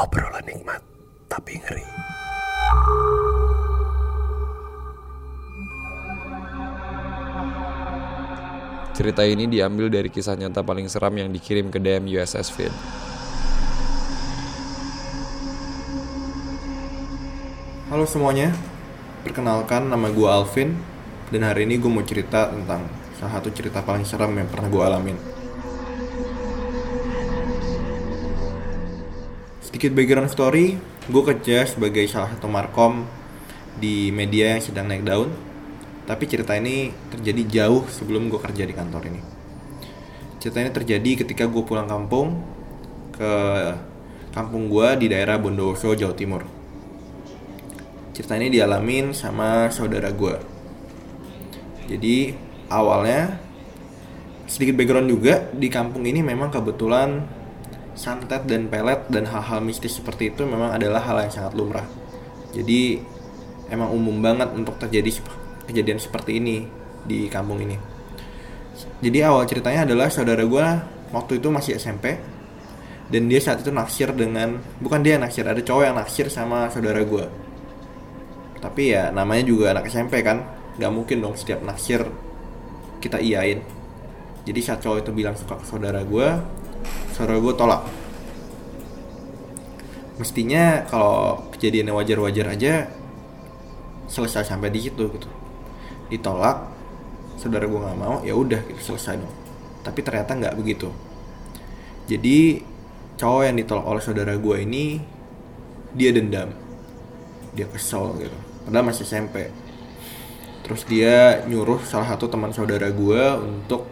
Obrolan nikmat tapi ngeri. Cerita ini diambil dari kisah nyata paling seram yang dikirim ke DM USS Finn. Halo semuanya, perkenalkan nama gue Alvin dan hari ini gue mau cerita tentang salah satu cerita paling seram yang pernah gue alamin. Sedikit background story, gue kerja sebagai salah satu markom di media yang sedang naik daun. Tapi cerita ini terjadi jauh sebelum gue kerja di kantor ini. Cerita ini terjadi ketika gue pulang kampung ke kampung gue di daerah Bondowoso, Jawa Timur. Cerita ini dialamin sama saudara gue. Jadi awalnya sedikit background juga di kampung ini memang kebetulan santet dan pelet dan hal-hal mistis seperti itu memang adalah hal yang sangat lumrah. Jadi emang umum banget untuk terjadi kejadian seperti ini di kampung ini. Jadi awal ceritanya adalah saudara gue waktu itu masih SMP dan dia saat itu naksir dengan bukan dia yang naksir ada cowok yang naksir sama saudara gue. Tapi ya namanya juga anak SMP kan, nggak mungkin dong setiap naksir kita iyain. Jadi saat cowok itu bilang suka ke saudara gue, saudara gue tolak. Mestinya kalau kejadiannya wajar-wajar aja selesai sampai di situ gitu. Ditolak saudara gue nggak mau ya udah gitu selesai dong. Tapi ternyata nggak begitu. Jadi cowok yang ditolak oleh saudara gue ini dia dendam. Dia kesel gitu. Padahal masih SMP terus dia nyuruh salah satu teman saudara gue untuk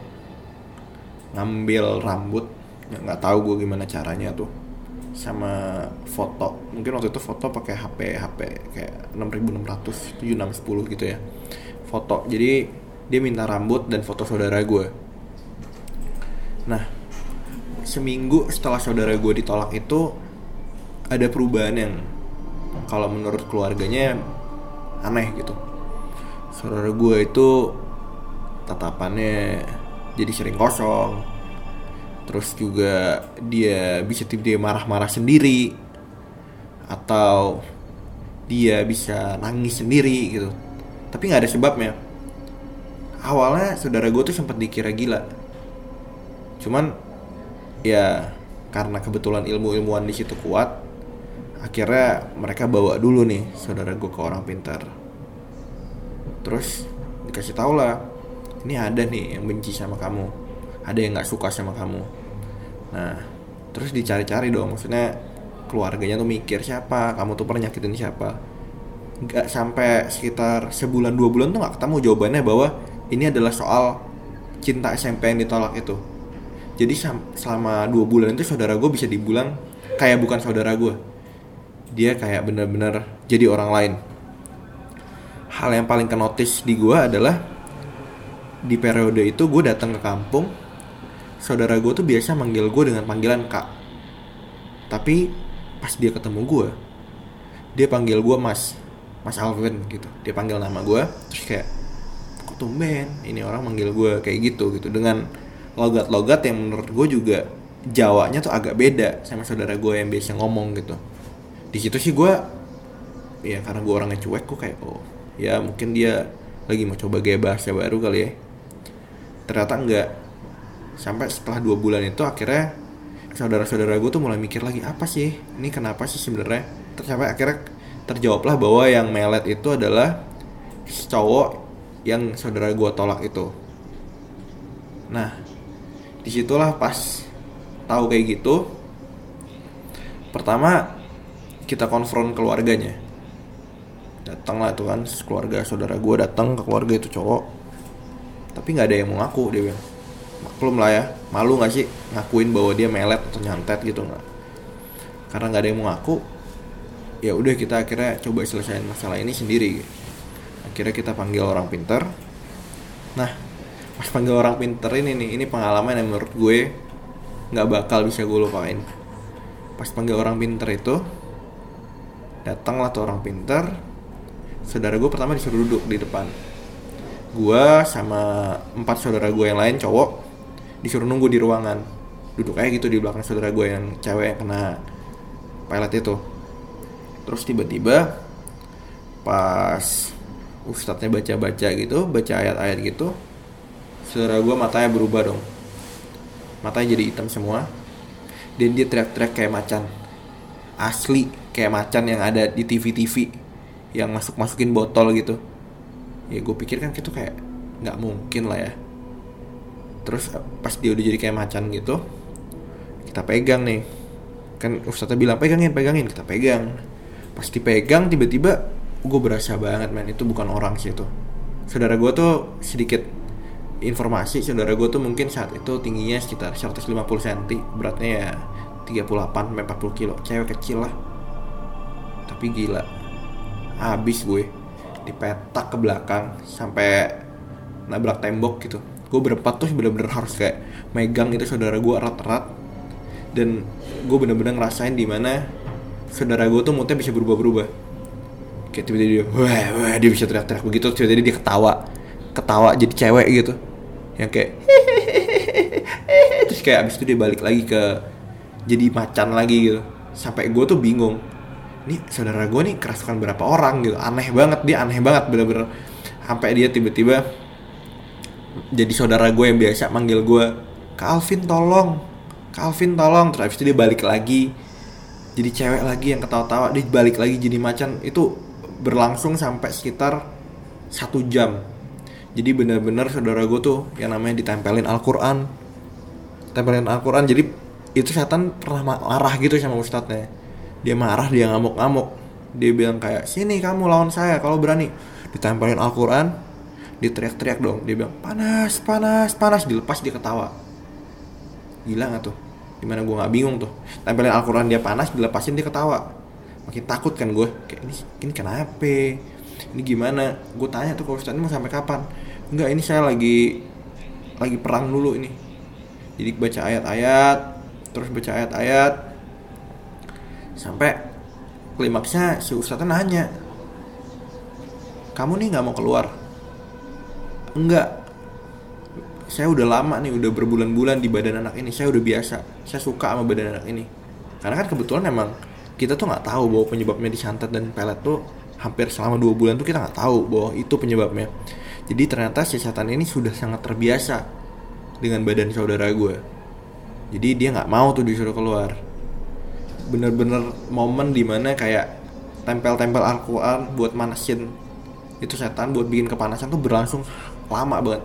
ngambil rambut ya, nggak tahu gue gimana caranya tuh. Sama foto. Mungkin waktu itu foto pakai HP HP kayak 6600 7610 gitu ya. Foto. Jadi dia minta rambut dan foto saudara gue nah seminggu setelah saudara gue ditolak itu ada perubahan yang kalau menurut keluarganya aneh gitu. Saudara gue itu tatapannya jadi sering kosong terus juga dia bisa tiba dia marah-marah sendiri. Atau dia bisa nangis sendiri gitu. Tapi nggak ada sebabnya. Awalnya saudara gue tuh sempat dikira gila. Cuman ya karena kebetulan ilmu-ilmuwan di situ kuat akhirnya mereka bawa dulu nih saudara gue ke orang pintar. Terus dikasih tau lah ini ada nih yang benci sama kamu ada yang nggak suka sama kamu. Nah terus dicari-cari dong. Maksudnya keluarganya tuh mikir siapa kamu tuh pernah nyakitin siapa. Nggak sampai sekitar sebulan dua bulan tuh nggak ketemu jawabannya bahwa ini adalah soal cinta SMP yang ditolak itu. Jadi selama dua bulan itu saudara gue bisa dibilang kayak bukan saudara gue dia kayak bener-bener jadi orang lain. Hal yang paling kenotis di gue adalah di periode itu gue datang ke kampung saudara gue tuh biasa manggil gue dengan panggilan kak. Tapi pas dia ketemu gue dia panggil gue mas mas Alvin gitu. Dia panggil nama gue terus kayak kok tumben ini orang manggil gue kayak gitu gitu. Dengan logat-logat yang menurut gue juga Jawanya tuh agak beda sama saudara gue yang biasa ngomong gitu. Di situ sih gue ya karena gue orangnya cuek gue kayak oh ya mungkin dia lagi mau coba gaya bahasa baru kali ya. Ternyata enggak sampai setelah dua bulan itu akhirnya saudara-saudara gue tuh mulai mikir lagi apa sih? Ini kenapa sih sebenarnya? Tercapai akhirnya terjawablah bahwa yang melet itu adalah cowok yang saudara gue tolak itu. Nah di situlah pas tahu kayak gitu pertama kita konfront keluarganya. Datang lah tuh kan keluarga saudara gue datang ke keluarga itu cowok. Tapi nggak ada yang mau ngaku dia bilang maklum lah ya. Malu nggak sih ngakuin bahwa dia melet atau nyantet gitu nggak? Karena nggak ada yang mau ngaku ya udah kita akhirnya coba selesaiin masalah ini sendiri. Akhirnya kita panggil orang pinter. Nah pas panggil orang pinter ini nih ini pengalaman yang menurut gue nggak bakal bisa gue lupain. Pas panggil orang pinter itu datanglah tuh orang pinter saudara gue pertama disuruh duduk di depan. Gue sama empat saudara gue yang lain cowok disuruh nunggu di ruangan. Duduk aja gitu di belakang saudara gue yang cewek yang kena pelet itu. Terus tiba-tiba pas ustadznya baca-baca gitu baca ayat-ayat gitu saudara gue matanya berubah dong. Matanya jadi hitam semua. Dan dia teriak-teriak kayak macan. Asli kayak macan yang ada di TV-TV yang masuk-masukin botol gitu. Ya gue pikir kan gitu kayak nggak mungkin lah ya terus pas dia udah jadi kayak macan gitu kita pegang nih. Kan ustadznya bilang pegangin pegangin. Kita pegang. Pas dipegang tiba-tiba gue berasa banget man itu bukan orang sih itu. Saudara gue tuh sedikit informasi saudara gue tuh mungkin saat itu tingginya sekitar 150 cm beratnya ya 38 sampai 40 kilo. Cewek kecil lah. Tapi gila. Habis gue dipetak ke belakang sampai nabrak tembok gitu gue berempat tuh bener-bener harus kayak megang itu saudara gue erat-erat. Dan gue bener-bener ngerasain di mana saudara gue tuh moodnya bisa berubah-berubah. Kayak tiba-tiba dia wah wah dia bisa teriak-teriak begitu tiba-tiba dia ketawa. Ketawa jadi cewek gitu. Yang kayak terus kayak abis itu dia balik lagi ke jadi macan lagi gitu. Sampai gue tuh bingung ini saudara gue nih kerasukan berapa orang gitu. Aneh banget dia aneh banget bener-bener. Sampai dia tiba-tiba jadi saudara gue yang biasa manggil gue Calvin tolong Calvin tolong. Terus itu dia balik lagi. Jadi cewek lagi yang ketawa-tawa dia balik lagi jadi macan. Itu berlangsung sampai sekitar satu jam. Jadi bener-bener saudara gue tuh yang namanya ditempelin Al-Quran. Tempelin Al-Quran. Jadi itu setan pernah marah gitu sama ustadznya. Dia marah dia ngamuk-ngamuk. Dia bilang kayak sini kamu lawan saya kalau berani. Ditempelin Al-Quran dia teriak-teriak dong. Dia bilang panas panas panas. Dilepas dia ketawa. Gila nggak tuh? Di mana gue nggak bingung tuh? Tempelin Al-Quran dia panas dilepasin dia ketawa. Makin takut kan gue kayak ini ini kenapa? Ini gimana? Gue tanya tuh kalau ini mau sampai kapan? Enggak ini saya lagi lagi perang dulu ini. Jadi baca ayat-ayat terus baca ayat-ayat. Sampai klimaksnya si Ustadznya nanya kamu nih nggak mau keluar enggak. Saya udah lama nih udah berbulan-bulan di badan anak ini. Saya udah biasa. Saya suka sama badan anak ini. Karena kan kebetulan emang kita tuh nggak tahu bahwa penyebabnya disantet dan pelet tuh hampir selama dua bulan tuh kita nggak tahu bahwa itu penyebabnya. Jadi ternyata si setan ini sudah sangat terbiasa dengan badan saudara gue. Jadi dia nggak mau tuh disuruh keluar. Bener-bener momen di mana kayak tempel-tempel Al-Quran buat manasin itu setan buat bikin kepanasan tuh berlangsung lama banget.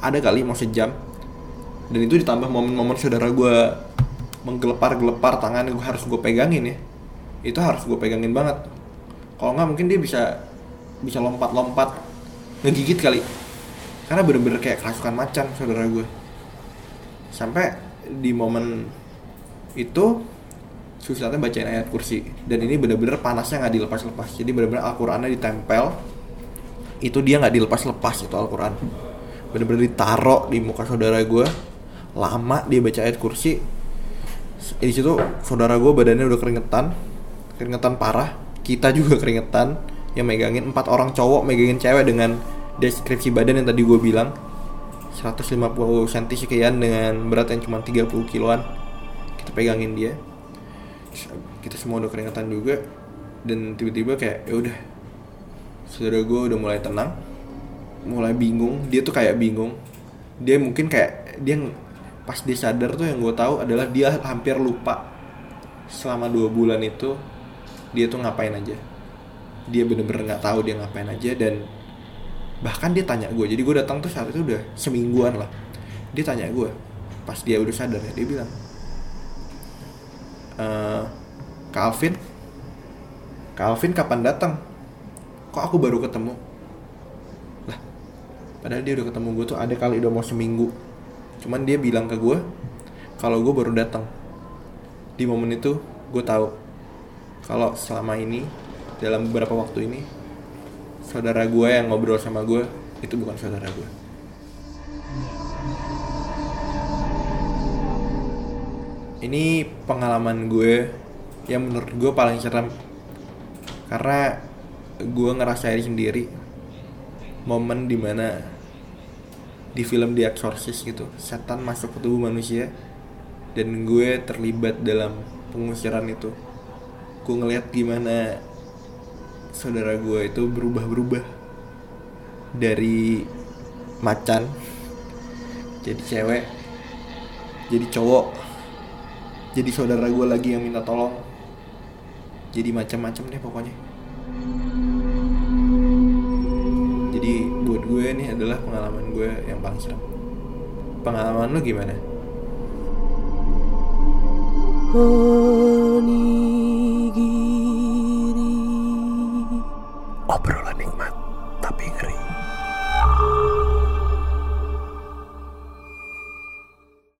Ada kali mau sejam. Dan itu ditambah momen-momen saudara gue menggelepar-gelepar tangan gue harus gue pegangin ya. Itu harus gue pegangin banget. Kalau nggak mungkin dia bisa bisa lompat-lompat ngegigit kali. Karena bener-bener kayak kerasukan macan saudara gue sampai di momen itu susahnya bacain ayat kursi. Dan ini bener-bener panasnya nggak dilepas-lepas. Jadi bener-bener Al-Qurannya ditempel itu dia nggak dilepas-lepas itu Al-Quran. Bener-bener ditaruh di muka saudara gue lama dia baca ayat kursi. Di situ saudara gue badannya udah keringetan. Keringetan parah. Kita juga keringetan. Yang megangin empat orang cowok megangin cewek dengan deskripsi badan yang tadi gue bilang. 150 cm sekian dengan berat yang cuma 30 kiloan. Kita pegangin dia. Kita semua udah keringetan juga. Dan tiba-tiba kayak ya udah saudara gue udah mulai tenang mulai bingung. Dia tuh kayak bingung. Dia mungkin kayak dia pas dia sadar tuh yang gue tahu adalah dia hampir lupa selama dua bulan itu dia tuh ngapain aja. Dia bener-bener nggak tahu dia ngapain aja dan bahkan dia tanya gue jadi gue datang tuh saat itu udah semingguan lah. Dia tanya gue pas dia udah sadar ya dia bilang e, Calvin Calvin kapan datang kok aku baru ketemu? Lah padahal dia udah ketemu gue tuh ada kali udah mau seminggu. Cuman dia bilang ke gue kalau gue baru datang. Di momen itu gue tahu kalau selama ini dalam beberapa waktu ini saudara gue yang ngobrol sama gue itu bukan saudara gue ini pengalaman gue yang menurut gue paling serem karena gue ngerasain sendiri momen di mana di film The Exorcist gitu setan masuk ke tubuh manusia dan gue terlibat dalam pengusiran itu. Gue ngeliat gimana saudara gue itu berubah-berubah dari macan jadi cewek jadi cowok jadi saudara gue lagi yang minta tolong jadi macam-macam deh pokoknya jadi buat gue ini adalah pengalaman gue yang paling serem pengalaman lo gimana Honey.